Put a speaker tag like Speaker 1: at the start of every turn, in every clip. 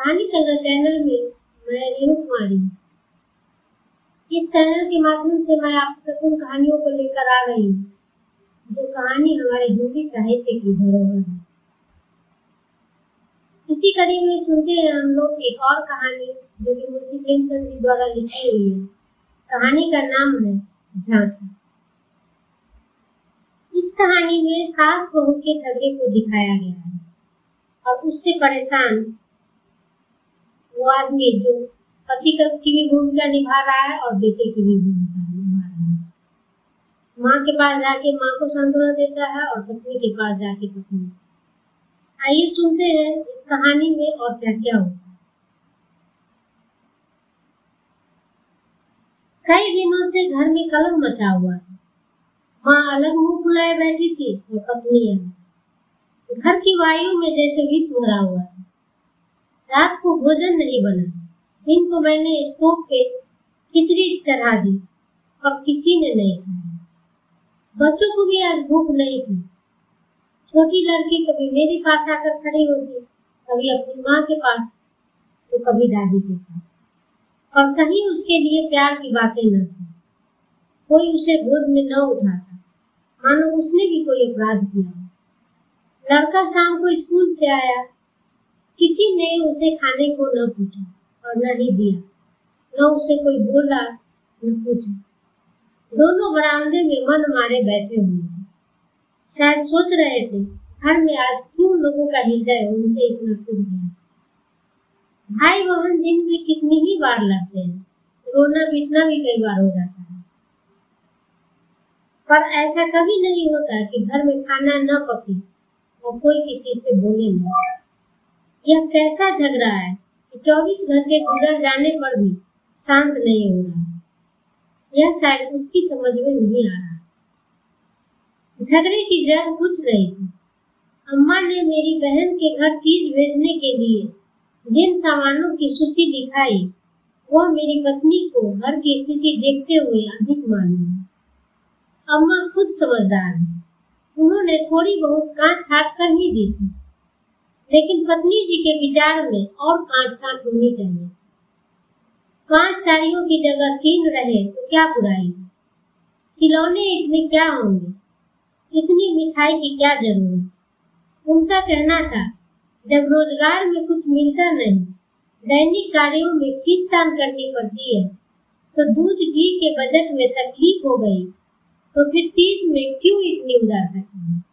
Speaker 1: कहानी संग्रह चैनल में मैं रेणु कुमारी। इस चैनल के माध्यम से मैं आप तक उन कहानियों को लेकर आ रही हूँ। जो कहानी हमारे हिंदी साहित्य की धरोहर है। इसी कड़ी में सुनते हैं हम लोग एक और कहानी जो कि मुंशी प्रेमचंद जी द्वारा लिखी हुई है। कहानी का नाम है झांकी। इस कहानी में सास बहू के झगड़े को दिखाया गया है और उससे परेशान वो आदमी जो पति की भी भूमिका निभा रहा है और बेटे की भी भूमिका निभा रहा है। माँ के पास जाके माँ को सांत्वना देता है और पत्नी के पास जाके पत्नी। आइए सुनते हैं इस कहानी में और क्या क्या होता कई दिनों से घर में कलम मचा हुआ था। माँ अलग मुँह फुलाए बैठी थी और पत्नी अलग घर की वायु में जैसे विष भरा हुआ रात को भोजन नहीं बना। दिन को मैंने स्टोव पे खिचड़ी चढ़ा दी और किसी ने नहीं खाया। बच्चों को भी आज भूख नहीं थी। छोटी लड़की कभी मेरे पास आकर खड़ी होती, कभी अपनी माँ के पास तो कभी दादी के पास। और कहीं उसके लिए प्यार की बातें न थी। कोई उसे गोद में न उठाता। मानो उसने भी कोई अपराध किया लड़का शाम को स्कूल से आया किसी ने उसे खाने को न पूछा और न ही दिया, न उसे कोई बोला न पूछा। दोनों बरामदे में मन मारे बैठे हुए थे। शायद सोच रहे थे, घर में आज क्यों लोगों का हृदय उनसे इतना टूट गया? भाई बहन दिन में कितनी ही बार लड़ते हैं, रोना पीटना भी कई बार हो जाता है। पर ऐसा कभी नहीं होता कि घर में खाना न पके और कोई किसी से बोले नहीं यह कैसा झगड़ा है कि चौबीस घंटे गुजर जाने पर भी शांत नहीं हो रहा यह शायद उसकी समझ में नहीं आ रहा। झगड़े की जड़ कुछ नहीं थी, अम्मा ने मेरी बहन के घर तीज भेजने के लिए जिन सामानों की सूची दिखाई, वह मेरी पत्नी को घर की स्थिति देखते हुए अधिक मान अम्मा खुद समझदार है। उन्होंने थोड़ी बहुत कांच छाट कर ही दी थी। लेकिन पत्नी जी के विचार में और कांच छाट होनी चाहिए। पाँच साड़ियों की जगह तीन रहे तो क्या बुराई? खिलौने इतने क्या होंगे? इतनी मिठाई की क्या ज़रूरत? उनका कहना था, जब रोज़गार में कुछ मिलता नहीं, दैनिक कार्यों में दान करनी पड़ती है तो दूध घी के बजट में तकलीफ़ हो गई तो फिर तीज में क्यों इतनी उदारता है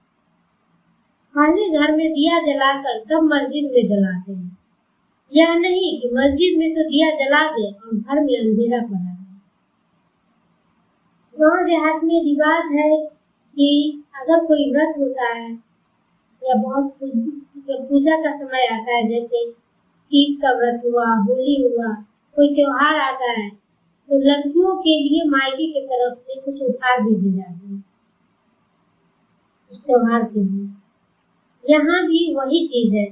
Speaker 1: पहले घर में दिया जलाकर तब मस्जिद में जलाते हैं। यह नहीं कि मस्जिद में तो दिया जला दे और घर में अंधेरा पड़ा गाँव देहात में रिवाज है कि अगर कोई व्रत होता है या बहुत पूजा का समय आता है, जैसे तीज का व्रत हुआ, होली हुआ, कोई त्योहार आता है तो लड़कियों के लिए मायके की तरफ़ से कुछ उपहार भेजे जाते हैं। उस त्योहार के लिए। यहाँ भी वही चीज़ है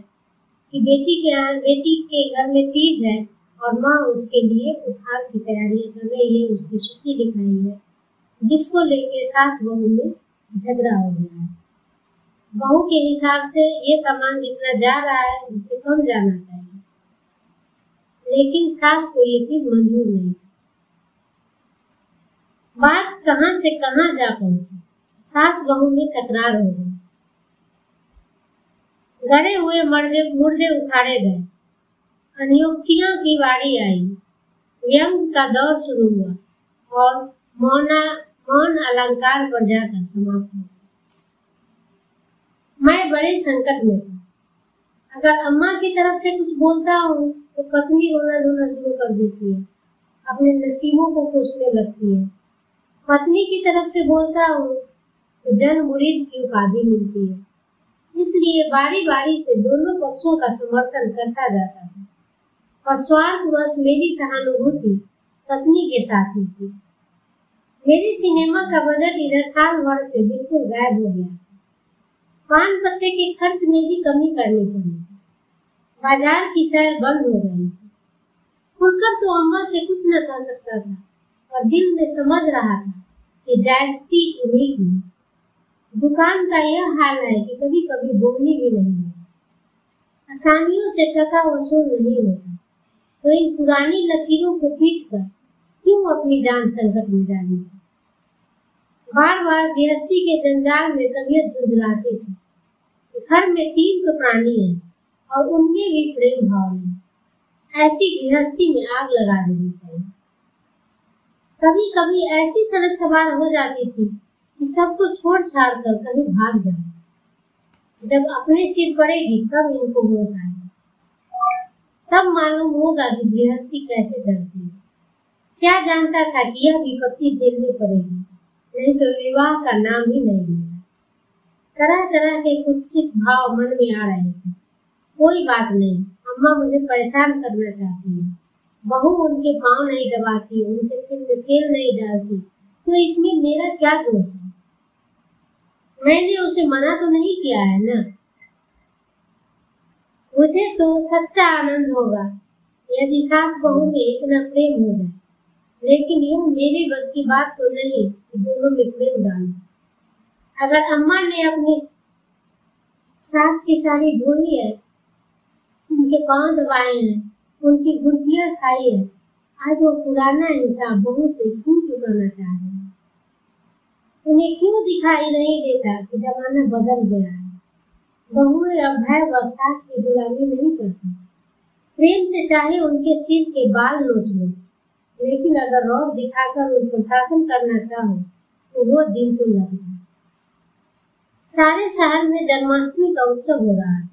Speaker 1: कि बेटी के बेटी के घर में तीज है और माँ उसके लिए उपहार की तैयारी कर रही है उसकी सूची दिखाई है। जिसको लेके सास बहू में झगड़ा हो गया है। बहू के हिसाब से ये सामान जितना जा रहा है उससे कम जाना चाहिए। लेकिन सास को ये चीज़ मंजूर नहीं। बात कहाँ से कहाँ जा पहुँची? सास बहू में तकरार हो गई। गड़े हुए मर्दे मुर्दे उखाड़े गए। अनियुक्तियों की बारी आई? व्यंग का दौर शुरू हुआ और मौना, मौन अलंकार पर जाकर समाप्त हो मैं बड़े संकट में था। अगर अम्मा की तरफ़ से कुछ बोलता हूँ तो पत्नी रोना धोना शुरू कर देती है। अपने नसीबों को कोसने लगती है। पत्नी की तरफ़ से बोलता हूँ तो जन मुरीद की उपाधि मिलती है। इसलिए बारी बारी से दोनों पक्षों का समर्थन करता जाता है। और स्वार्थवश मेरी सहानुभूति पत्नी के साथ ही थी। मेरी सिनेमा का बजट इधर साल भर से बिल्कुल गायब हो गया। पान पत्ते के खर्च में भी कमी करनी पड़ी। बाज़ार की सैर बंद हो गई। थी खुलकर तो अम्मा से कुछ न कह सकता था और दिल में समझ रहा था कि जायती उन्हीं की। दुकान का यह हाल है कि कभी कभी बोलनी भी नहीं है असामियों से टका वसूल नहीं होता। तो इन पुरानी लकीरों को पीट कर क्यों अपनी जान संकट में डाली? बार बार गृहस्थी के जंजाल में तबियत झुंझलाती थी। घर में तीन तो प्राणी है और उनमें भी प्रेम भाव है। ऐसी गृहस्थी में आग लगा देनी चाहिए। कभी कभी ऐसी सड़क सवार हो जाती थी कि सबको छोड़ छाड़ कर कहीं भाग जाए जब अपने सिर पड़ेगी, तब इनको होश आएगा तब मालूम होगा कि गृहस्थी कैसे चलती है। क्या जानता था कि यह विपत्ति झेलनी पड़ेगी, नहीं तो विवाह का नाम ही नहीं लेगा। तरह तरह के कुत्सित भाव मन में आ रहे थे। कोई बात नहीं, अम्मा मुझे परेशान करना चाहती है। बहू उनके पाँव नहीं दबाती, उनके सिर में तेल नहीं डालती तो इसमें मेरा क्या दोष है? मैंने उसे मना तो नहीं किया है ना? मुझे तो सच्चा आनंद होगा, यदि सास बहू में इतना प्रेम हो जाए। लेकिन यह मेरे बस की बात तो नहीं कि दोनों में प्रेम डालना अगर अम्मा ने अपनी सास की साड़ी धोई है, उनके पाँव दबाए हैं, उनकी घुड़कियाँ खाई है, आज वो पुराना हिसाब बहू से क्यों चुकाना चाह रहे हैं। उन्हें क्यों दिखाई नहीं देता कि जमाना बदल गया है? बहुएँ अब भय व सास की गुलामी नहीं करती। प्रेम से चाहे उनके सिर के बाल लोच लो, लेकिन अगर रौब दिखाकर उन पर शासन करना चाहो तो वो दिन तो लगेगा सारे शहर में जन्माष्टमी का उत्सव हो रहा है।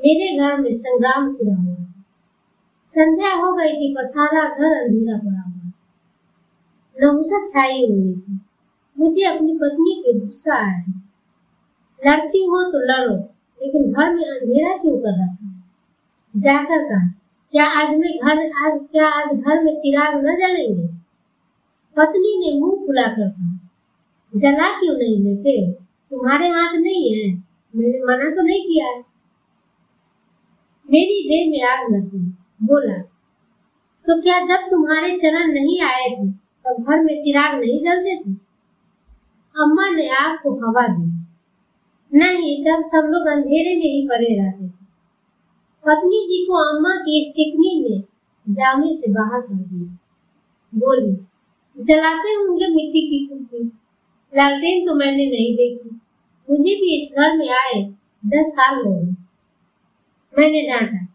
Speaker 1: मेरे घर में संग्राम छिड़ा हुआ है। संध्या हो गई थी पर सारा घर अंधेरा पड़ा हुआ नहुसत छाई हुई थी। मुझे अपनी पत्नी पे गुस्सा आया। है लड़ती हो तो लड़ो, लेकिन घर में अंधेरा क्यों कर रखा जाकर कहा, क्या आज में घर, आज, क्या आज घर में चिराग न जलेंगे? पत्नी ने मुँह फुलाकर कहा, जला क्यों नहीं लेते? तुम्हारे हाथ नहीं है मैंने मना तो नहीं किया है। मेरी देह में आग लगी, बोला तो क्या जब तुम्हारे चरण नहीं आए थे, तब तो घर में चिराग नहीं जलते थे? अम्मा ने आग को हवा दी। नहीं, तब सब लोग अंधेरे में ही पड़े रहते थे। पत्नी जी को अम्मा की स्टिकनी ने जामे से बाहर कर दिया। बोली, जलाते होंगे मिट्टी की कुप्पी लालटेन तो मैंने नहीं देखी। मुझे भी इस घर में आए दस साल हो गए। मैंने डांटा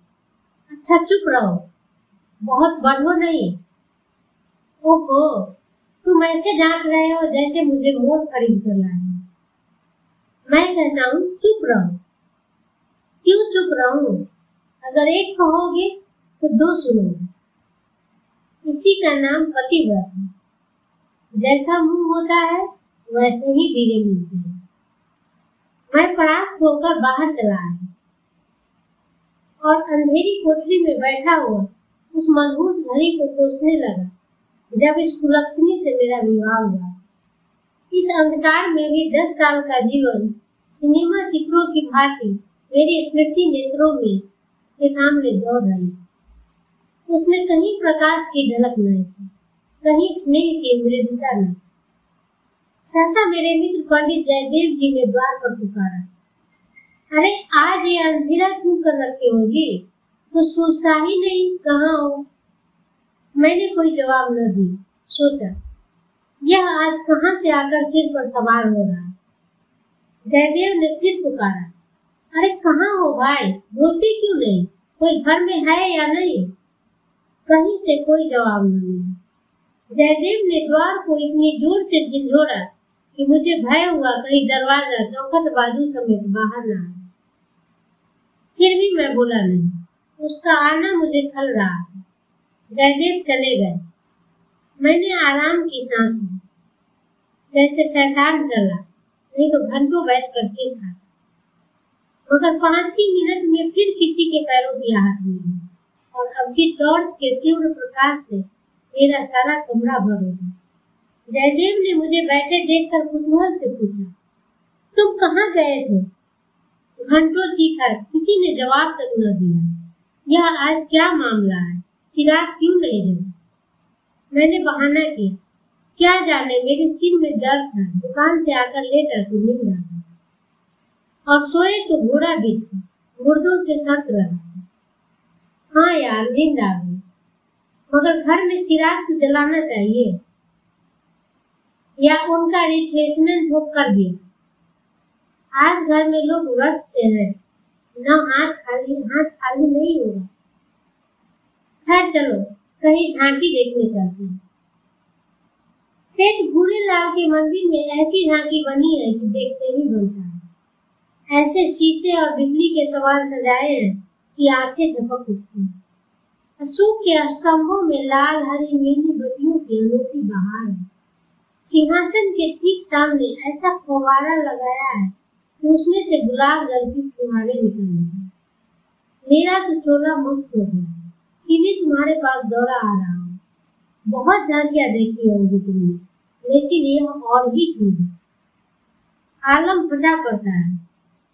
Speaker 1: अच्छा चुप रहो। बहुत बढ़ो नहीं। ओहो तुम ऐसे डांट रहे हो जैसे मुझे मोर खरीद कर लाए मैं कहता हूँ, चुप रहो। क्यों चुप रहूँ? अगर एक कहोगे तो दो सुनोगे। इसी का नाम पतिव्रत है। जैसा मुँह होता है, वैसे ही बीड़े मिलते हैं। मैं परास्त होकर बाहर चला आया। और अंधेरी कोठरी में बैठा हुआ, उस मनहूस घड़ी को कोसने लगा। जब इस कुलक्षणी से मेरा विवाह हुआ। इस अंधकार में भी दस साल का जीवन, सिनेमा चित्रों की भांति मेरी स्मृति नेत्रों में के सामने दौड़ रही। उसमें कहीं प्रकाश की झलक नहीं थी कहीं स्नेह की मृदुता नहीं सहसा मेरे मित्र पंडित जयदेव जी ने द्वार पर पुकारा। अरे, आज ये अंधेरा क्यों कर रखे हो जी? तो सोचता ही नहीं, कहाँ हो? मैंने कोई जवाब न दी। सोचा, यह आज कहाँ से आकर सिर पर सवार हो रहा? जयदेव ने फिर पुकारा, अरे कहाँ हो भाई? बोलते क्यों नहीं? कोई घर में है या नहीं? कहीं से कोई जवाब नहीं जयदेव ने द्वार को इतनी ज़ोर से झिझोड़ा कि मुझे भय हुआ कहीं दरवाज़ा चौखट बाजू समेत बाहर ना आए। फिर भी मैं बोला नहीं। उसका आना मुझे खल रहा। जयदेव चले गए। मैंने आराम की सांस ली। जैसे शैतान चला नहीं तो घंटों बैठ कर सिर मगर पाँच ही मिनट में फिर किसी के पैरों की आहट हुई। और अब की टॉर्च के तीव्र प्रकाश से मेरा सारा कमरा भर हो गया। जयदेव ने मुझे बैठे देखकर कुतूहल से पूछा, तुम कहाँ गए थे? घंटों चीखा, किसी ने जवाब तक न दिया। यह आज क्या मामला है? चिराग क्यों नहीं है? मैंने बहाना किया। क्या जाने, मेरे सिर में दर्द था। दुकान से आकर लेटर तो नींद आ और सोए तो घोड़ा बीच मुर्दों से शर्त लगा हाँ यार, नींद आ गई। मगर घर में चिराग तो जलाना चाहिए। या उनका रिप्लेसमेंट बुक कर दिया आज घर में लोग व्रत से हैं। न हाथ खाली हाथ खाली नहीं होगा खैर चलो, कहीं झांकी देखने चलते हैं। सेठ भूरे लाल के मंदिर में ऐसी झांकी बनी है कि देखते ही बनता है। ऐसे शीशे और बिजली के सवाल सजाए हैं कि आँखें झपक उठती हैं। अशोक के स्तंभों में लाल, हरी, नीली बत्तियों की अनोखी बहार है। सिंहासन के ठीक सामने ऐसा फुवारा लगाया है कि उसमें से गुलाब जल की फुहारे निकल रहे मेरा तो चोला मस्त हो गया। सीधे तुम्हारे पास दौड़ा आ रहा हूँ। बहुत झांकियाँ देखी होगी तुमने, लेकिन यह और ही चीज़ है। आलम फटा पड़ता है।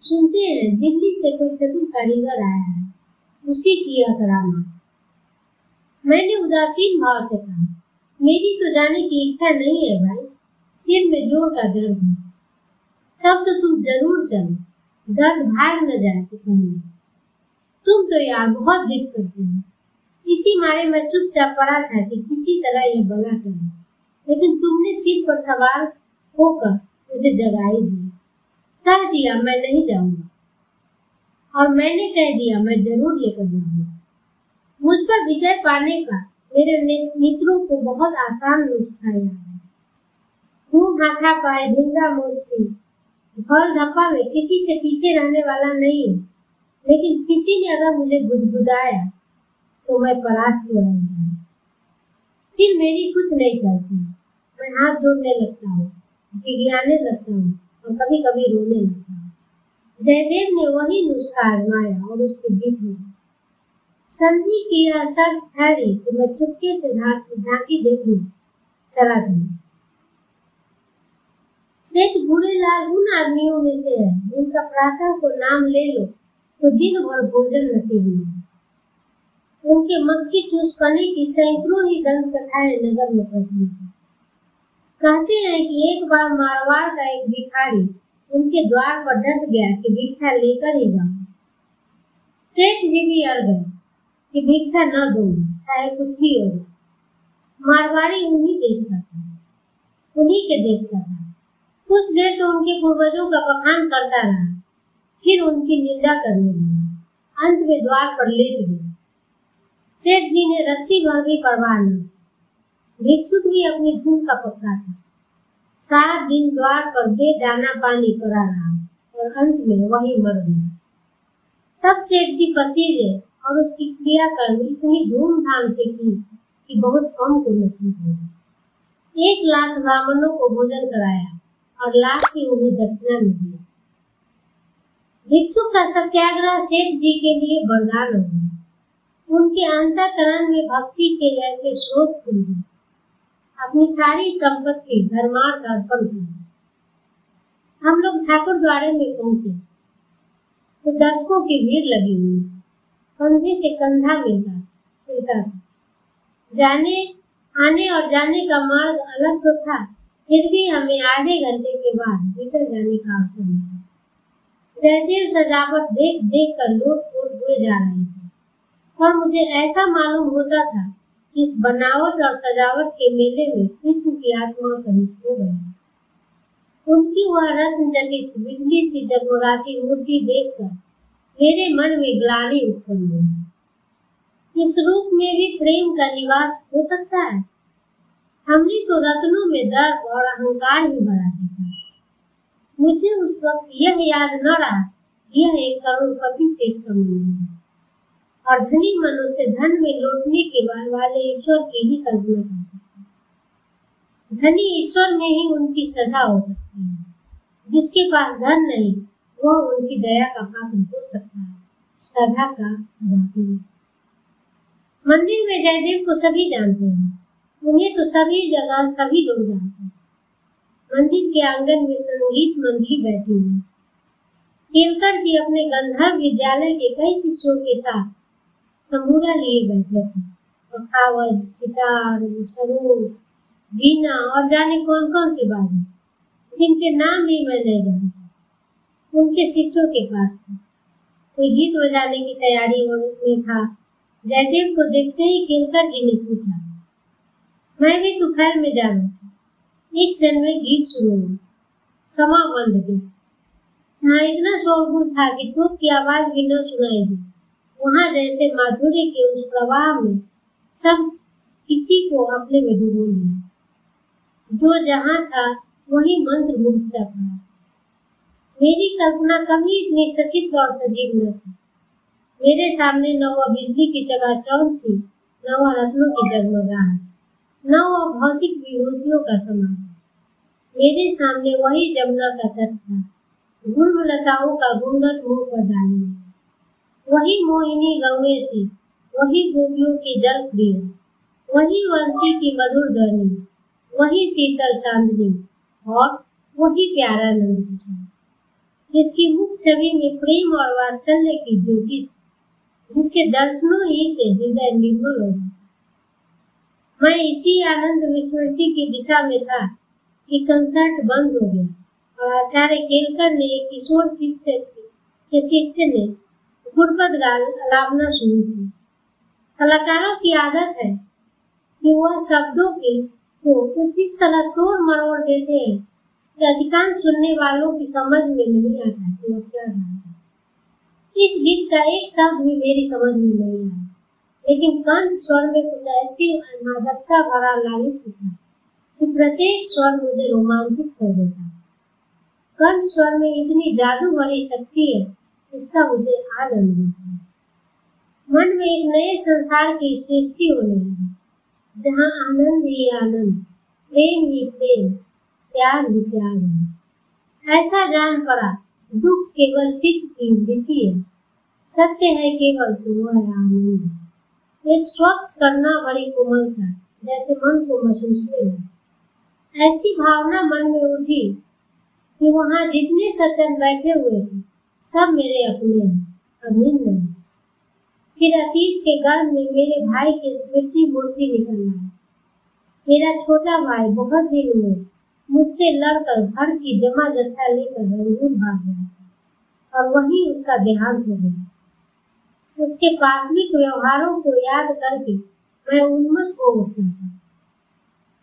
Speaker 1: सुनते हैं, दिल्ली से कोई चतुर कारीगर आया है। उसी की यह करामा मैंने उदासीन भाव से कहा, मेरी तो जाने की इच्छा नहीं है भाई, सिर में ज़ोर का दर्द है। तब तो तुम ज़रूर चलो, दर्द भाग न जाए तुम तो यार बहुत दिख करते हो। इसी मारे मैं चुपचाप पड़ा था कि किसी तरह यह बला करे लेकिन तुमने सिर पर सवार होकर मुझे जगाई दी। कह दिया, मैं नहीं जाऊँगा। और मैंने कह दिया, मैं ज़रूर लेकर जाऊँगा। मुझ पर विजय पाने का मेरे मित्रों को बहुत आसान नुस्खा याद है मुँह हाथा पाए ढींगा मोस्ती। फल धप्पा में किसी से पीछे रहने वाला नहीं है। लेकिन किसी ने अगर मुझे गुदगुदाया तो मैं परास्त हो रही फिर मेरी कुछ नहीं चलती। मैं हाथ जोड़ने लगता हूँ, गिड़ियाने लगता हूँ और कभी कभी रोने लगता हूँ। जयदेव ने वही नुस्खा आजमाया और उसकी जीत हुई संधि की शर्त ठहरी कि मैं चुपके से झांकी देखूँ चला जाऊँ। सेठ बूढ़े लाल उन आदमियों में से है जिनका प्रातः को नाम ले लो तो दिन भर भोजन नसीब नहीं उनके मक्खी चूस पने की सैकड़ों ही दंत कथाएँ नगर में है। कहते हैं कि एक बार मारवाड़ का एक भिखारी उनके द्वार पर डट गया कि भिक्षा लेकर ही जाओ सेठ जी भी अड़ गए कि भिक्षा न दो, चाहे कुछ भी हो मारवाड़ी उन्हीं देश का था, उन्हीं के देश का था। कुछ देर तो उनके पूर्वजों का बखान करता रहा, फिर उनकी निंदा करने लगा, अंत में द्वार पर लेट गए सेठ जी ने रत्ती भर भी परवाह न भिक्षुक भी अपनी धूम का पक्का था। सात दिन द्वार पर दे दाना पानी करा रहा और अंत में वही मर गया। तब सेठ जी पसीजे और उसकी क्रियाकर्म इतनी धूमधाम से की कि बहुत कम को नसीब हो एक लाख ब्राह्मणों को भोजन कराया और लाख की उन्हें दक्षिणा में दिया भिक्षु का सत्याग्रह सेठ जी के लिए वरदान हो गया। उनके अंतकरण में भक्ति के जैसे स्रोत खुल गए अपनी सारी संपत्ति धर्मार्थ अर्पण की हम लोग ठाकुर द्वारे में पहुँचे। तो दर्शकों की भीड़ लगी हुई। कंधे से कंधा मिलता चलता था। जाने, आने और जाने का मार्ग अलग तो था, फिर भी हमें आधे घंटे के बाद भीतर जाने का अवसर मिला। जयदेव सजावट देख देख कर लोट पोट हुए जा रहे थे। और मुझे ऐसा मालूम होता था कि इस बनावट और सजावट के मेले में कृष्ण की आत्मा कहीं खो गई। उनकी वह रत्न जटित बिजली सी जगमगाती मूर्ति देखकर मेरे मन में ग्लानी उत्पन्न हुई। इस रूप में भी प्रेम का निवास हो सकता है? हमने तो रत्नों में दर्द और अहंकार ही बढ़ा देखा। मुझे उस वक्त यह याद न रहा यह एक करोड़पति सेठ का मंदिर है। और धनी मनुष्य धन में लौटने के बाद वाले ईश्वर की ही कल्पना कर सकता धनी ईश्वर में ही उनकी श्रद्धा हो सकती है। जिसके पास धन नहीं, वह उनकी दया का पात्र हो सकता है। श्रद्धा का मंदिर में जयदेव को सभी जानते हैं। उन्हें तो सभी जगह सभी लोग जानते हैं। मंदिर के आँगन में संगीत मंडली बैठी हुई। केलकर जी अपने गंधर्व विद्यालय के कई शिष्यों के साथ तंबूरा लिए बैठे थे पखावज सितार सरूर वीणा और जाने कौन कौन सी बातें जिनके नाम भी मैं नहीं जानता। उनके शिष्यों के पास था। कोई गीत बजाने की तैयारी में था। जयदेव को देखते ही केलकर जी ने पूछा, मैं भी तुफैल में जा रहा था। एक क्षण में गीत शुरू हुआ समा बंद गया। यहाँ इतना शोरगुल था कि धूप की आवाज़ भी न सुनाई दी। वहाँ जैसे माधुर्य के उस प्रवाह में सब किसी को अपने में डूबो लिया। जो जहाँ था, वही मंत्र मुग्ध था मेरी कल्पना कभी इतनी सचित्र और सजीव न थी। मेरे सामने न वह बिजली की जगह चौंक थी न वह रत्नों की जगमगाहट न वह भौतिक विभूतियों का समान। मेरे सामने वही जमुना का तट था। गुण लताओं का घूंघट मुँह पर डाले। वही मोहिनी गौए थी, वही गोपियों की जल प्रिय वही वंशी की मधुर ध्वनि, वही शीतल चांदनी और वही प्यारा नंद जिसकी मुख छवि में प्रेम और वात्सल्य की ज्योति जिसके दर्शनों ही से हृदय निर्मल हो मैं इसी आनंद विस्मृति की दिशा में था कि कंसर्ट बंद हो गया और आचार्य केलकर ने एक किशोर शिष्य के शिष्य ने गुरपद गाल अलापना शुरू की कलाकारों की आदत है कि वह शब्दों के को कुछ इस तरह तोड़ मरोड़ देते हैं कि अधिकांश सुनने वालों की समझ में नहीं आता कि वह क्या रहा इस गीत का एक शब्द भी मेरी समझ में नहीं आया। लेकिन कंठ स्वर में कुछ ऐसी मादकता भरा लालित था कि प्रत्येक स्वर मुझे रोमांचित कर देता। कंठ स्वर में इतनी जादू भरी शक्ति है इसका मुझे अनुभव है। मन में एक नए संसार की सृष्टि होने लगी। जहाँ आनंद ही आनंद, प्रेम ही प्रेम, प्यार ही प्यार है। ऐसा जान पड़ा, दुख केवल चित्त की वृत्ति है। सत्य है केवल तो वह है आनंद। एक स्वच्छ करना बड़ी कोमलता जैसे मन को महसूस नहीं ऐसी भावना मन में उठी कि वहाँ जितने सज्जन बैठे हुए थे सब मेरे अपने हैं फिर अतीत के गर्भ में मेरे भाई की स्मृति मूर्ति निकल आई मेरा छोटा भाई बहुत दिन में मुझसे लड़कर घर की जमा जत्था लेकर रंगून भाग गया। और वही उसका देहांत हो गया। उसके पाश्विक व्यवहारों को याद करके मैं उन्मत्त हो उठता था।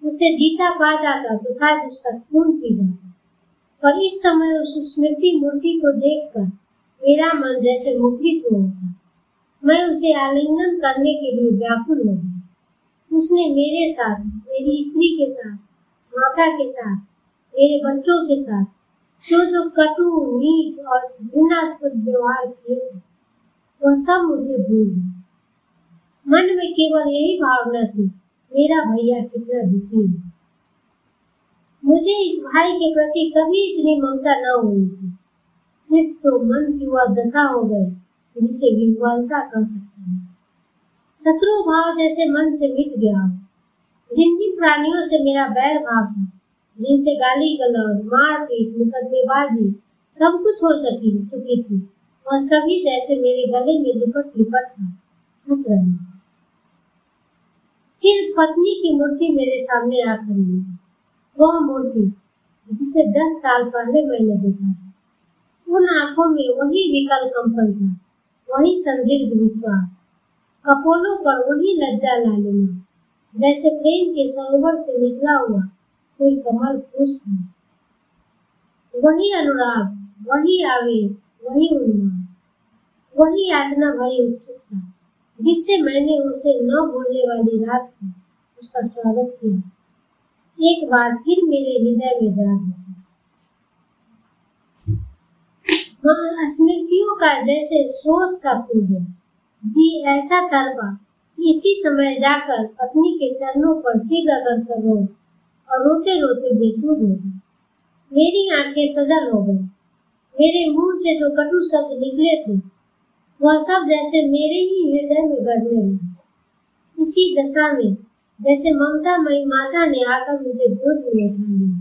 Speaker 1: उसे जीता पा जाता तो शायद उसका खून पी जाता। और इस समय उस स्मृति मूर्ति को देखकर मेरा मन जैसे मुखरित हो उठा। मैं उसे आलिंगन करने के लिए व्याकुल हो गई उसने मेरे साथ, मेरी स्त्री के साथ, माता के साथ, मेरे बच्चों के साथ जो जो कटु, नीच और घृणास्पद व्यवहार किए थे, वह सब मुझे भूल गया मन में केवल यही भावना थी, मेरा भैया कितना दुखी है। मुझे इस भाई के प्रति कभी इतनी ममता न हुई थी। फिर तो मन की वह दशा हो गई, जिसे विह्वलता कह सकते हैं। शत्रु भाव जैसे मन से मिट गया। जिन जिन प्राणियों से मेरा बैर भाव था, जिनसे गाली गलौज, मारपीट, मुकदमेबाजी सब कुछ हो सकी, चुकी थी। वह सभी जैसे मेरे गले में लिपट लिपट था हंस रहे फिर पत्नी की मूर्ति मेरे सामने आ खड़ी वह मूर्ति जिसे दस साल पहले मैंने देखा था। उन आँखों में वही विकल कंपन था, वही संदिग्ध विश्वास। कपोलों पर वही लज्जा लालिमा, जैसे प्रेम के सरोवर से निकला हुआ कोई कमल पुष्प वही अनुराग, वही आवेश, वही उन्माद, वही याचना भरी उत्सुकता, जिससे मैंने उसे न भूलने वाली रात को उसका स्वागत किया। एक बार फिर मेरे हृदय में जाग हाँ। स्मृतियों का जैसे स्रोत सा खुल गया जी, ऐसा तरबा इसी समय जाकर पत्नी के चरणों पर सिर रगड़ कर रो और रोते रोते बेसुध हो गए। मेरी आँखें सजल हो गई। मेरे मुँह से जो कटु शब्द निकले थे, वह सब जैसे मेरे ही हृदय में गड़ने लगे। इसी दशा में जैसे ममता मई माता ने आकर मुझे गोद में उठा लिया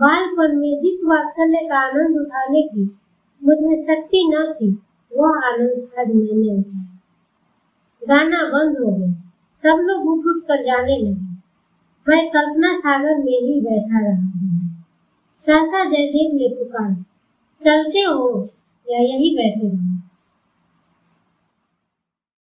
Speaker 1: बालपन में जिस वात्सल्य का आनंद उठाने की मुझमें शक्ति न थी, वह आनंद आज मैंने उठाया गाना बंद हो गया। सब लोग उठ उठ कर जाने लगे। मैं कल्पना सागर में ही बैठा रहा सहसा जयदेव ने पुकारा, चलते हो या यही बैठे रहो।